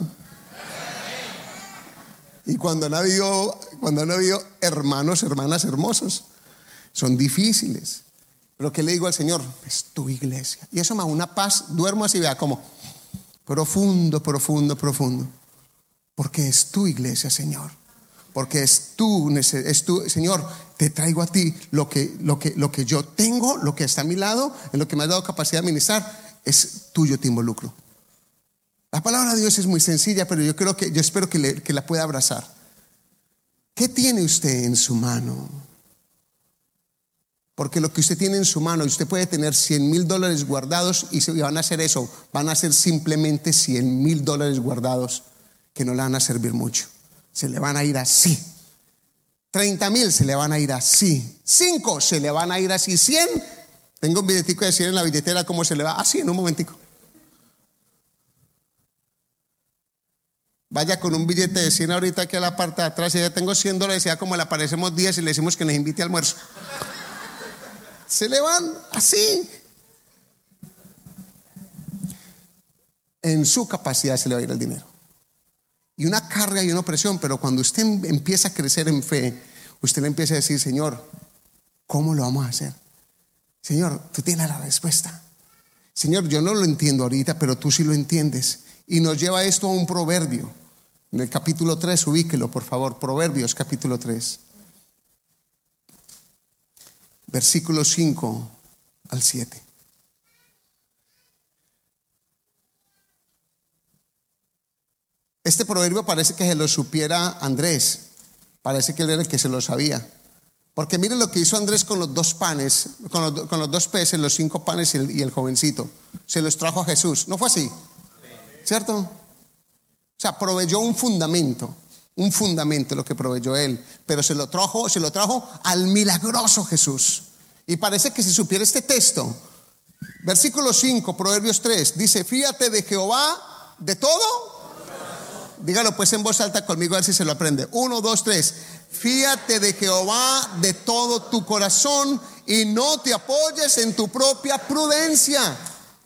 Y cuando han habido, cuando hermanos, hermanas hermosos, son difíciles. Pero que le digo al Señor, es tu iglesia. Y eso me da una paz, duermo así, vea, como profundo, profundo, profundo. Porque es tu iglesia, Señor. Porque es tu, es tu, Señor, te traigo a ti lo que, lo, que, lo que yo tengo, lo que está a mi lado, en lo que me has dado capacidad de ministrar, es tuyo, te involucro. La palabra de Dios es muy sencilla, pero yo creo que, yo espero que, la pueda abrazar. ¿Qué tiene usted en su mano? Porque lo que usted tiene en su mano, usted puede tener 100 mil dólares guardados y van a hacer eso, van a ser simplemente 100 mil dólares guardados que no le van a servir mucho. Se le van a ir así. 30 mil se le van a ir así. 5 se le van a ir así. 100. Tengo un billetico de 100 en la billetera, ¿cómo se le va? Así en un momentico. Vaya con un billete de 100 ahorita aquí a la parte de atrás y ya tengo 100 dólares, ya como le aparecemos 10 y le decimos que nos invite al almuerzo. Se le van así. En su capacidad se le va a ir el dinero. Y una carga y una presión, pero cuando usted empieza a crecer en fe, usted le empieza a decir, Señor, ¿cómo lo vamos a hacer? Señor, tú tienes la respuesta. Señor, yo no lo entiendo ahorita, pero tú sí lo entiendes. Y nos lleva esto a un proverbio. En el capítulo 3, ubíquelo, por favor. Proverbios, capítulo 3. Versículo 5 al 7. Este proverbio parece que se lo supiera Andrés. Parece que él era el que se lo sabía. Porque miren lo que hizo Andrés con los dos panes, con los, dos peces, los cinco panes y el, y el jovencito. Se los trajo a Jesús. ¿No fue así? ¿Cierto? O sea, proveyó un fundamento, un fundamento lo que proveyó él, pero se lo trajo, se lo trajo al milagroso Jesús. Y parece que si supiera este texto, versículo 5, Proverbios 3, dice, fíjate de Jehová de todo. Dígalo pues en voz alta conmigo a ver si se lo aprende. Uno, dos, tres. Fíjate de Jehová de todo tu corazón y no te apoyes en tu propia prudencia.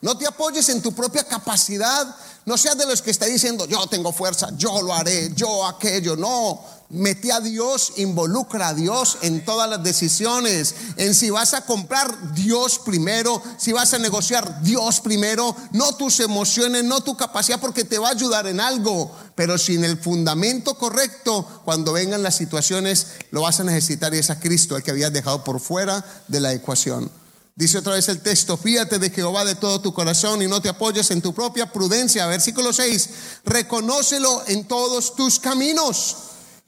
No te apoyes en tu propia capacidad no seas de los que está diciendo, yo tengo fuerza, yo lo haré, yo aquello. No, mete a Dios, involucra a Dios en todas las decisiones. En si vas a comprar, Dios primero. Si vas a negociar, Dios primero. No tus emociones, no tu capacidad, porque te va a ayudar en algo. Pero sin el fundamento correcto, cuando vengan las situaciones, lo vas a necesitar y es a Cristo, el que habías dejado por fuera de la ecuación. Dice otra vez el texto, fíjate de Jehová de todo tu corazón y no te apoyes en tu propia prudencia. Versículo 6, reconócelo en todos tus caminos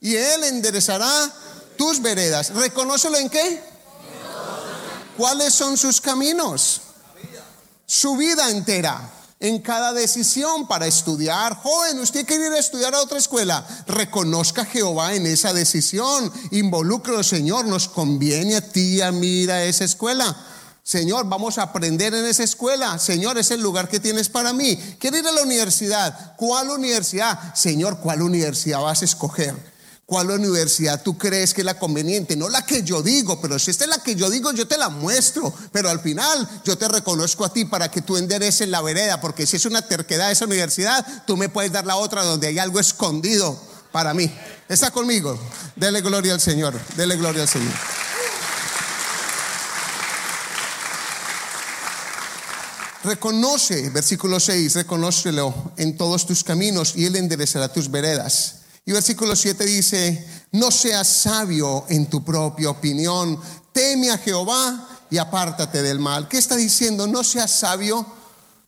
y Él enderezará tus veredas. ¿Reconócelo en qué? ¿Cuáles son sus caminos? Su vida entera en cada decisión para estudiar. Joven, usted quiere ir a estudiar a otra escuela. Reconozca a Jehová en esa decisión. Involúcrelo, Señor. Nos conviene a ti a mí a esa escuela. Señor, vamos a aprender en esa escuela. Señor, es el lugar que tienes para mí. Quiero ir a la universidad. ¿Cuál universidad? Señor, ¿cuál universidad vas a escoger? ¿Cuál universidad tú crees que es la conveniente? No la que yo digo, pero si esta es la que yo digo, yo te la muestro. Pero al final yo te reconozco a ti para que tú endereces la vereda, porque si es una terquedad esa universidad, tú me puedes dar la otra donde hay algo escondido para mí. ¿Está conmigo? Dele gloria al Señor. Dele gloria al Señor. Reconoce, versículo 6, reconócelo en todos tus caminos y Él enderezará tus veredas. Y versículo 7 dice, no seas sabio en tu propia opinión, teme a Jehová y apártate del mal. ¿Qué está diciendo? No seas sabio,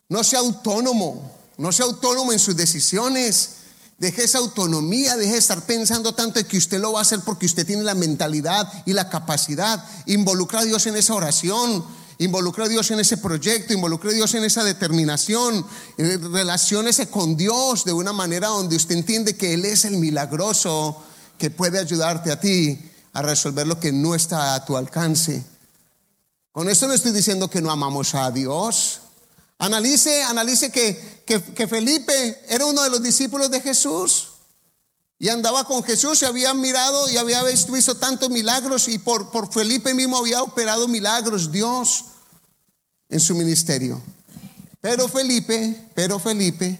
no sea autónomo, no sea autónomo en sus decisiones. Deje esa autonomía, deje de estar pensando tanto de que usted lo va a hacer porque usted tiene la mentalidad y la capacidad. Involucra a Dios en esa oración Involucre a Dios en ese proyecto, involucre a Dios en esa determinación, eh, relaciónese con Dios de una manera donde usted entiende que Él es el milagroso que puede ayudarte a ti a resolver lo que no está a tu alcance. Con esto no estoy diciendo que no amamos a Dios. Analice, analice que, que, Felipe era uno de los discípulos de Jesús y andaba con Jesús y había mirado y había visto tantos milagros y por, por Felipe mismo había operado milagros Dios en su ministerio. Pero Felipe, pero Felipe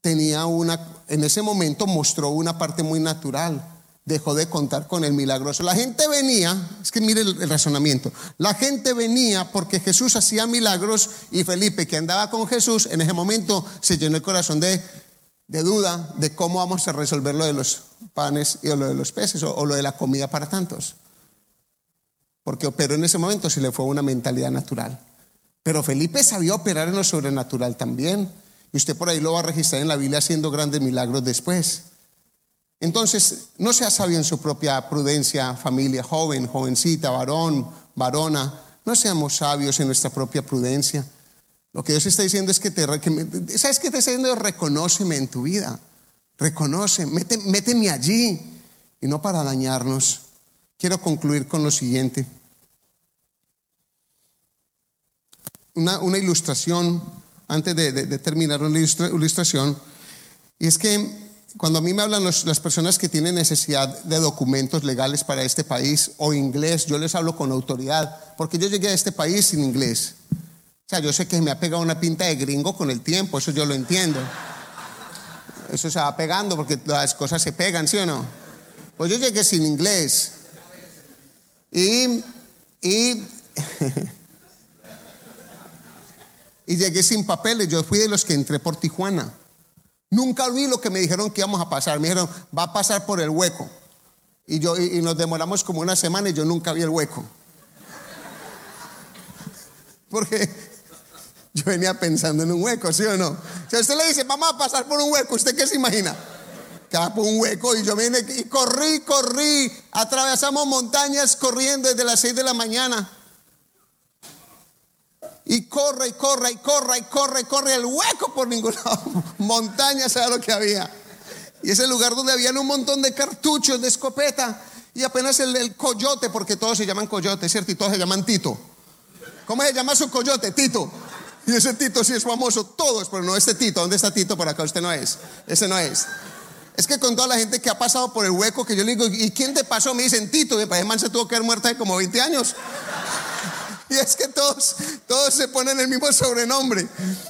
tenía una, en ese momento mostró una parte muy natural. Dejó de contar con el milagroso. La gente venía, es que mire el, razonamiento. La gente venía porque Jesús hacía milagros y Felipe, que andaba con Jesús, en ese momento se llenó el corazón de de duda de cómo vamos a resolver lo de los panes y lo de los peces o, lo de la comida para tantos. Porque operó en ese momento se le fue una mentalidad natural. Pero Felipe sabía operar en lo sobrenatural también. Y usted por ahí lo va a registrar en la Biblia haciendo grandes milagros después. Entonces, no sea sabio en su propia prudencia, familia, joven, jovencita, varón, varona. No seamos sabios en nuestra propia prudencia. Lo que Dios está diciendo es que te, que, ¿sabes qué te está diciendo? Reconóceme en tu vida. Reconoce, méteme allí y no para dañarnos. Quiero concluir con lo siguiente. Una, una ilustración, antes de, de, de terminar una ilustración, y es que cuando a mí me hablan los, las personas que tienen necesidad de documentos legales para este país o inglés, yo les hablo con autoridad, porque yo llegué a este país sin inglés. O sea, yo sé que me ha pegado una pinta de gringo con el tiempo, eso yo lo entiendo. Eso se va pegando porque las cosas se pegan, ¿sí o no? Pues yo llegué sin inglés. Y, y, y llegué sin papeles, yo fui de los que entré por Tijuana. Nunca vi lo que me dijeron que íbamos a pasar. Me dijeron, va a pasar por el hueco. Y, yo, y, nos demoramos como una semana y yo nunca vi el hueco. Porque yo venía pensando en un hueco, ¿sí o no? Si usted le dice, vamos a pasar por un hueco, ¿usted qué se imagina? Que va por un hueco y yo vine y corrí, corrí, atravesamos montañas corriendo desde las 6 de la mañana. Y corre y corre y corre y corre y corre el hueco por ningún lado. Montañas era lo que había. Y ese lugar donde habían un montón de cartuchos de escopeta. Y apenas el, el coyote, porque todos se llaman coyote, ¿cierto? Y todos se llaman Tito. ¿Cómo se llama su coyote? Tito. Y ese Tito sí es famoso, todos, pero no este Tito. ¿Dónde está Tito? Por acá usted no es. Ese no es. Es que con toda la gente que ha pasado por el hueco, que yo le digo, ¿y quién te pasó? Me dicen Tito. Y para man se tuvo que haber muerto hace como 20 años. Y es que todos, todos se ponen el mismo sobrenombre.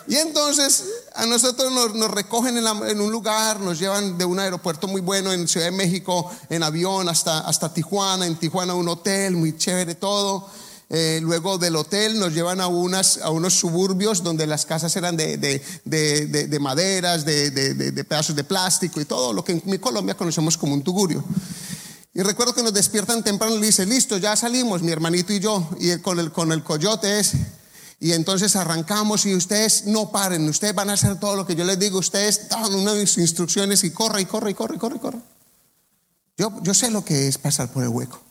Y entonces a nosotros nos, nos recogen en, la, en, un lugar, nos llevan de un aeropuerto muy bueno en Ciudad de México, en avión hasta, hasta Tijuana, en Tijuana un hotel, muy chévere todo. Eh, luego del hotel nos llevan a, unos suburbios donde las casas eran de, de, de, de maderas, de, pedazos de plástico y todo lo que en Colombia conocemos como un tugurio. Y recuerdo que nos despiertan temprano y le dice, listo, ya salimos, mi hermanito y yo, y con el, con coyote. Y entonces arrancamos y ustedes no paren, ustedes van a hacer todo lo que yo les digo, ustedes dan unas instrucciones y corre y corre y corre y corre y corre. Yo sé lo que es pasar por el hueco.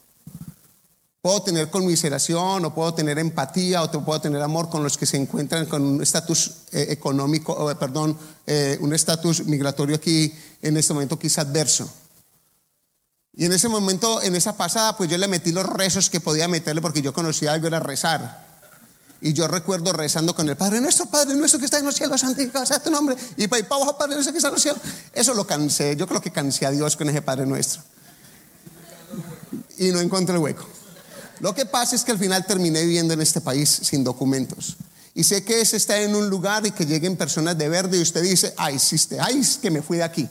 Puedo tener conmiseración o puedo tener empatía o puedo tener amor con los que se encuentran con un estatus eh, económico, perdón, eh, un estatus migratorio aquí en este momento quizá adverso. Y en ese momento, en esa pasada, pues yo le metí los rezos que podía meterle porque yo conocía algo, era rezar. Y yo recuerdo rezando con el Padre nuestro, Padre nuestro que está en los cielos, santificado sea tu nombre. Y para abajo, Padre nuestro que está en los cielos. Eso lo cansé, yo creo que cansé a Dios con ese Padre nuestro. Y no encontré el hueco. Lo que pasa es que al final terminé viviendo en este país sin documentos. Y sé que es estar en un lugar y que lleguen personas de verde y usted dice, ay, hiciste, ay, es que me fui de aquí.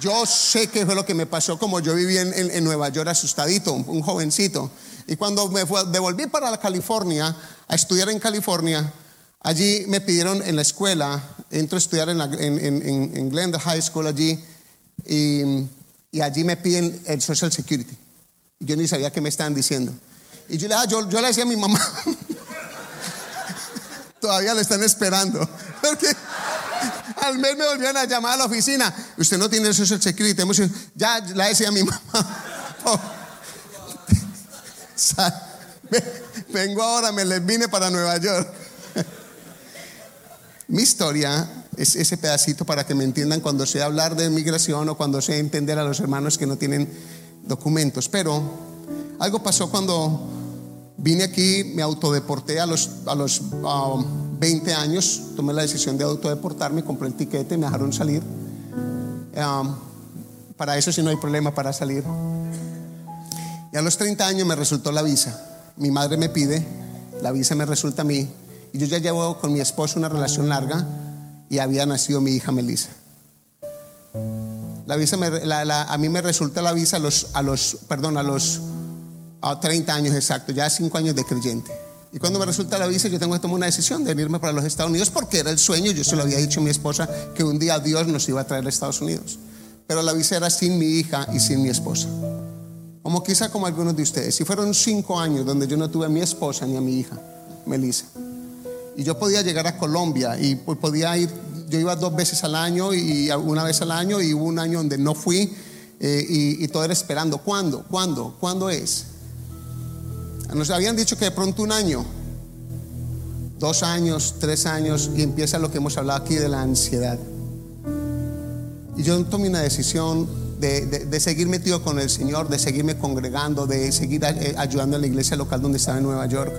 Yo sé que fue lo que me pasó como yo viví en, en, en Nueva York asustadito, un, un, jovencito. Y cuando me fue, devolví para la California, a estudiar en California, allí me pidieron en la escuela, entro a estudiar en, la, en Glendale High School allí, y, y, allí me piden el Social Security. Yo ni sabía qué me estaban diciendo. Y yo, ah, yo, yo le decía a mi mamá, todavía le están esperando. Porque al mes me volvieron a llamar a la oficina. Usted no tiene social security. Ya la decía a mi mamá. Oh. Vengo ahora, me les vine para Nueva York. Mi historia es ese pedacito para que me entiendan cuando sé hablar de migración o cuando sé entender a los hermanos que no tienen documentos. Pero algo pasó cuando vine aquí, me autodeporté a los, a los um, 20 años, tomé la decisión de autodeportarme, compré el tiquete, me dejaron salir. Um, para eso sí no hay problema para salir. Y a los 30 años me resultó la visa. Mi madre me pide, la visa me resulta a mí. Y yo ya llevo con mi esposo una relación larga y había nacido mi hija Melissa. La visa a mí me resulta la visa a los, a los, perdón, a los a 30 años exacto, ya 5 años de creyente. Y cuando me resulta la visa, yo tengo que tomar una decisión de venirme para los Estados Unidos porque era el sueño. Yo se lo había dicho a mi esposa que un día Dios nos iba a traer a Estados Unidos. Pero la visa era sin mi hija y sin mi esposa. Como quizá como algunos de ustedes. Si fueron cinco años donde yo no tuve a mi esposa ni a mi hija, Melissa. Y yo podía llegar a Colombia y podía ir, yo iba dos veces al año y una vez al año y hubo un año donde no fui eh, y, todo era esperando. ¿Cuándo? ¿Cuándo? ¿Cuándo es? Nos habían dicho que de pronto un año, dos años, tres años, y empieza lo que hemos hablado aquí de la ansiedad. Y yo tomé una decisión de, seguir metido con el Señor, de seguirme congregando, de seguir eh, ayudando a la iglesia local donde estaba en Nueva York,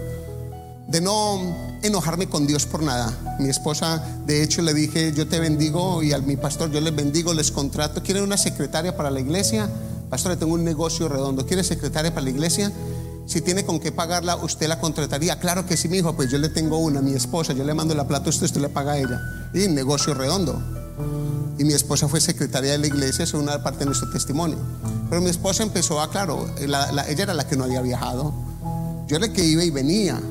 de no enojarme con Dios por nada. Mi esposa, de hecho, le dije, yo te bendigo y a mi pastor yo les bendigo, les contrato. ¿Quieren una secretaria para la iglesia? Pastor, tengo un negocio redondo. ¿Quiere secretaria para la iglesia? Si tiene con qué pagarla, usted la contrataría. Claro que sí, mi hijo, pues yo le tengo una, mi esposa, yo le mando la plata usted, usted le paga a ella. Y negocio redondo. Y mi esposa fue secretaria de la iglesia, es una parte de nuestro testimonio. Pero mi esposa empezó a, claro, ella era la que no había viajado. Yo era la que iba y venía.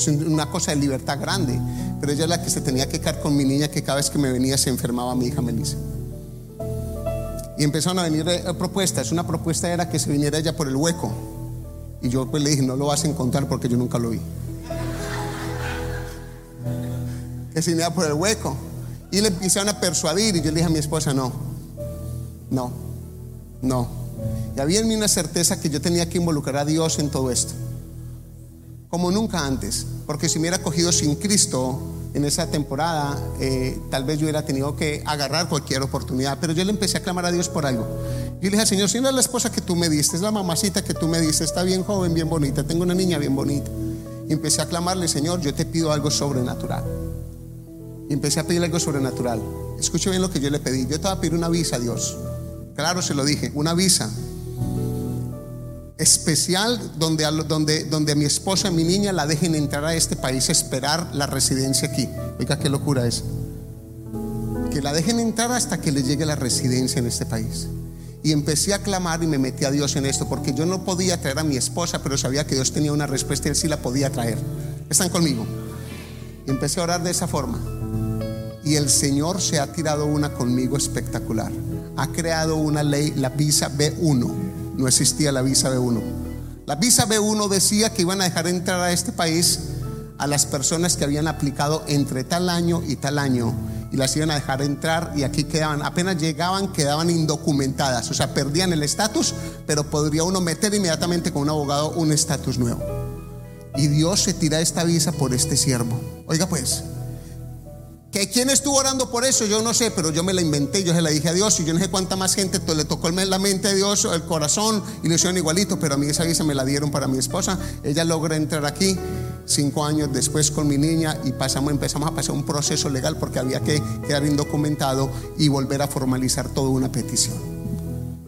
Es una cosa de libertad grande. Pero ella es la que se tenía que quedar con mi niña, que cada vez que me venía se enfermaba mi hija Melissa. Y empezaron a venir eh, propuestas. Una propuesta era que se viniera ella por el hueco. Y yo pues le dije, no lo vas a encontrar porque yo nunca lo vi. Que se iba por el hueco. Y le empezaron a persuadir y yo le dije a mi esposa, no, no, no. Y había en mí una certeza que yo tenía que involucrar a Dios en todo esto. Como nunca antes. Porque si me hubiera cogido sin Cristo en esa temporada, eh, tal vez yo hubiera tenido que agarrar cualquier oportunidad. Pero yo le empecé a clamar a Dios por algo. Yo le dije, Señor, si no es la esposa que tú me diste, es la mamacita que tú me diste, está bien joven, bien bonita, tengo una niña bien bonita. Y empecé a clamarle, Señor, yo te pido algo sobrenatural. Y empecé a pedirle algo sobrenatural. Escuche bien lo que yo le pedí. Yo te voy a pedir una visa a Dios. Claro, se lo dije, una visa especial donde, donde, donde mi esposa y mi niña la dejen entrar a este país a esperar la residencia aquí. Oiga, qué locura es. Que la dejen entrar hasta que le llegue la residencia en este país. Y empecé a clamar y me metí a Dios en esto, porque yo no podía traer a mi esposa, pero sabía que Dios tenía una respuesta y Él sí la podía traer. ¿Están conmigo? Y empecé a orar de esa forma. Y el Señor se ha tirado una conmigo espectacular. Ha creado una ley, la visa B1. No existía la visa B1. La visa B1 decía que iban a dejar entrar a este país a las personas que habían aplicado entre tal año y tal año y las iban a dejar entrar y aquí quedaban, apenas llegaban, quedaban indocumentadas, o sea, perdían el estatus, pero podría uno meter inmediatamente con un abogado un estatus nuevo. Y Dios se tira esta visa por este siervo. Oiga pues, que quién estuvo orando por eso, yo no sé, pero yo me la inventé, yo se la dije a Dios y yo no sé cuánta más gente le tocó la mente a Dios, el corazón y le hicieron igualito, pero a mí esa visa me la dieron para mi esposa. Ella logra entrar aquí cinco años después con mi niña y pasamos, empezamos a pasar un proceso legal porque había que quedar indocumentado y volver a formalizar toda una petición.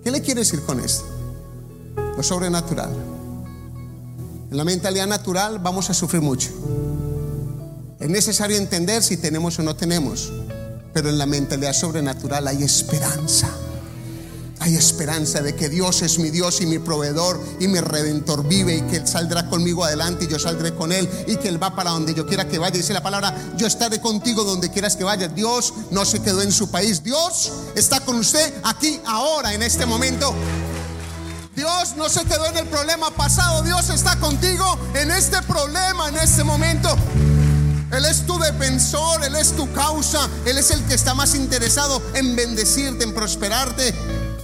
¿Qué le quiere decir con esto? Lo sobrenatural. En la mentalidad natural vamos a sufrir mucho. Es necesario entender si tenemos o no tenemos, pero en la mentalidad sobrenatural hay esperanza. Hay esperanza de que Dios es mi Dios y mi proveedor y mi redentor vive y que Él saldrá conmigo adelante y yo saldré con Él y que Él va para donde yo quiera que vaya. Dice la palabra, yo estaré contigo donde quieras que vaya. Dios no se quedó en su país. Dios está con usted aquí, ahora, en este momento. Dios no se quedó en el problema pasado. Dios está contigo en este problema, en este momento. Él es tu defensor, Él es tu causa, Él es el que está más interesado en bendecirte, en prosperarte,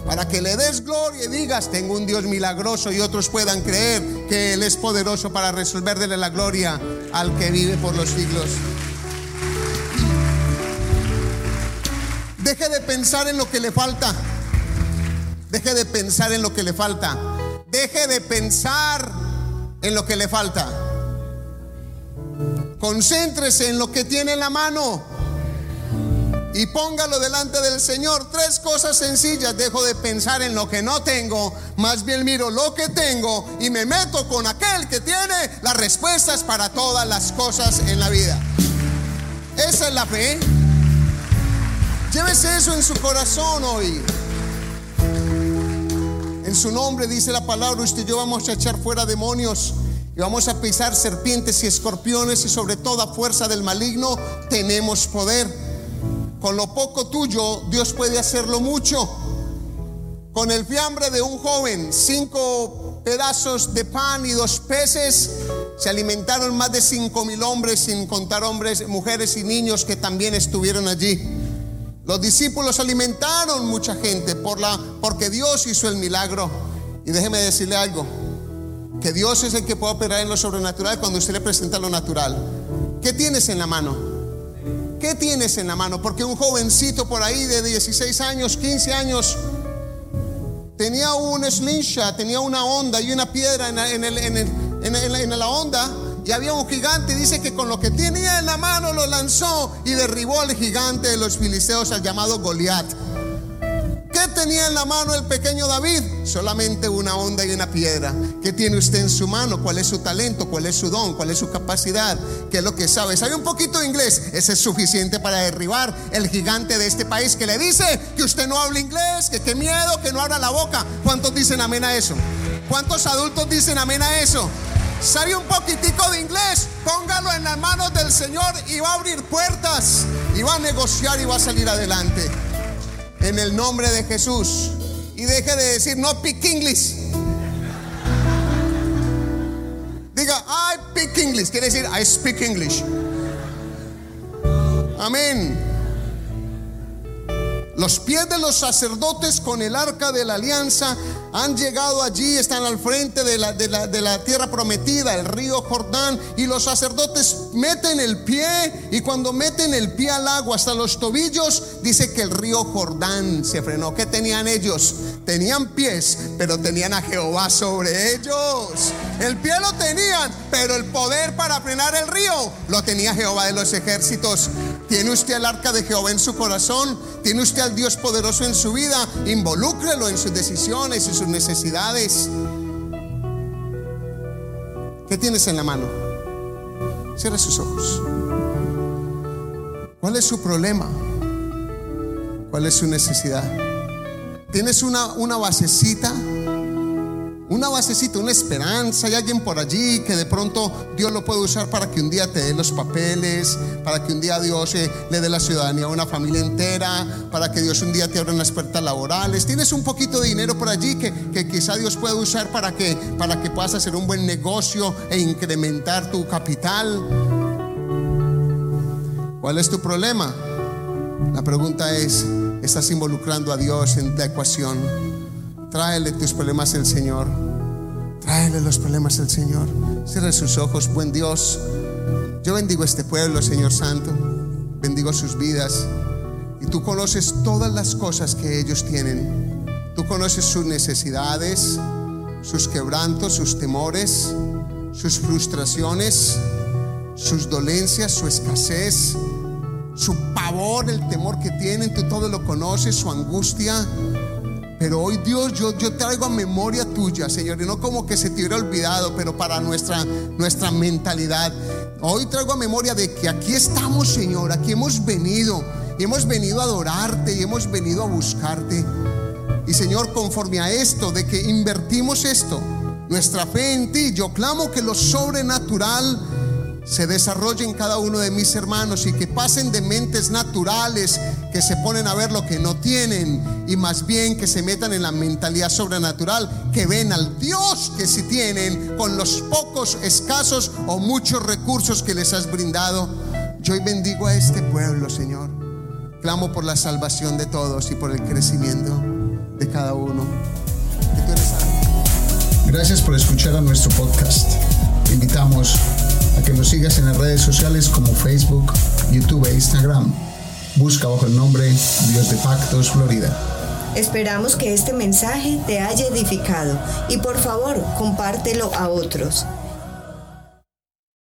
para que le des gloria y digas, tengo un Dios milagroso y otros puedan creer que Él es poderoso para resolverle la gloria al que vive por los siglos. Deje de pensar en lo que le falta. Deje de pensar en lo que le falta. Deje de pensar en lo que le falta. Concéntrese en lo que tiene en la mano y póngalo delante del Señor. Tres cosas sencillas. Dejo de pensar en lo que no tengo, más bien miro lo que tengo y me meto con aquel que tiene las respuestas para todas las cosas en la vida. Esa es la fe. Llévese eso en su corazón hoy. En su nombre dice la palabra, usted y yo vamos a echar fuera demonios y vamos a pisar serpientes y escorpiones y sobre toda fuerza del maligno tenemos poder. Con lo poco tuyo, Dios puede hacerlo mucho. Con el fiambre de un joven, cinco pedazos de pan y dos peces, se alimentaron más de cinco mil hombres, sin contar hombres, mujeres y niños que también estuvieron allí. Los discípulos alimentaron mucha gente por la, porque Dios hizo el milagro. Y déjeme decirle algo, que Dios es el que puede operar en lo sobrenatural cuando usted le presenta lo natural. ¿Qué tienes en la mano? ¿Qué tienes en la mano? Porque un jovencito por ahí de 16 años, 15 años, tenía un slingshot, tenía una onda y una piedra en, la onda. Y había un gigante, dice que con lo que tenía en la mano lo lanzó y derribó al gigante de los filisteos, al llamado Goliat. ¿Qué tenía en la mano el pequeño David? Solamente una onda y una piedra. ¿Qué tiene usted en su mano? ¿Cuál es su talento? ¿Cuál es su don? ¿Cuál es su capacidad? ¿Qué es lo que sabe? ¿Sabe un poquito de inglés? Ese es suficiente para derribar el gigante de este país que le dice que usted no habla inglés, que qué miedo, que no abra la boca. ¿Cuántos dicen amén a eso? ¿Cuántos adultos dicen amén a eso? ¿Sabe un poquitico de inglés? Póngalo en las manos del Señor y va a abrir puertas y va a negociar y va a salir adelante en el nombre de Jesús. Y deje de decir, no speak English. Diga, I speak English. Quiere decir, I speak English. Amén. Los pies de los sacerdotes con el arca de la alianza han llegado allí, están al frente de la, tierra prometida, el río Jordán, y los sacerdotes meten el pie y cuando meten el pie al agua hasta los tobillos, dice que el río Jordán se frenó. ¿Qué tenían ellos? Tenían pies, pero tenían a Jehová sobre ellos. El pie lo tenían, pero el poder para frenar el río lo tenía Jehová de los ejércitos. ¿Tiene usted el arca de Jehová en su corazón? ¿Tiene usted al Dios poderoso en su vida? Involúcrelo en sus decisiones y sus necesidades. ¿Qué tienes en la mano? Cierra sus ojos. ¿Cuál es su problema? ¿Cuál es su necesidad? ¿Tienes una, una basecita? Una basecita, una esperanza. Hay alguien por allí que de pronto Dios lo puede usar para que un día te dé los papeles, para que un día Dios eh, le dé la ciudadanía a una familia entera, para que Dios un día te abra unas puertas laborales. Tienes un poquito de dinero por allí que, que quizá Dios puede usar para que, para que puedas hacer un buen negocio e incrementar tu capital. ¿Cuál es tu problema? La pregunta es, ¿estás involucrando a Dios en la ecuación? Tráele tus problemas al Señor. Tráele los problemas al Señor. Cierre sus ojos, buen Dios. Yo bendigo este pueblo, Señor Santo. Bendigo sus vidas. Y tú conoces todas las cosas que ellos tienen. Tú conoces sus necesidades, sus quebrantos, sus temores, sus frustraciones, sus dolencias, su escasez, su pavor, el temor que tienen. Tú todo lo conoces, su angustia pero hoy Dios, yo, yo traigo a memoria tuya, Señor, y no como que se te hubiera olvidado, pero para nuestra, nuestra mentalidad. Hoy traigo a memoria de que aquí estamos, Señor, aquí hemos venido, y hemos venido a adorarte, y hemos venido a buscarte. Y Señor, conforme a esto, de que invertimos esto, nuestra fe en ti, yo clamo que lo sobrenatural se desarrolle en cada uno de mis hermanos y que pasen de mentes naturales que se ponen a ver lo que no tienen y más bien que se metan en la mentalidad sobrenatural, que ven al Dios que si tienen con los pocos, escasos o muchos recursos que les has brindado. Yo hoy bendigo a este pueblo, Señor. Clamo por la salvación de todos y por el crecimiento de cada uno. Gracias por escuchar a nuestro podcast. Te invitamos que nos sigas en las redes sociales como Facebook, YouTube e Instagram. Busca bajo el nombre Dios de Pactos Florida. Esperamos que este mensaje te haya edificado y por favor compártelo a otros.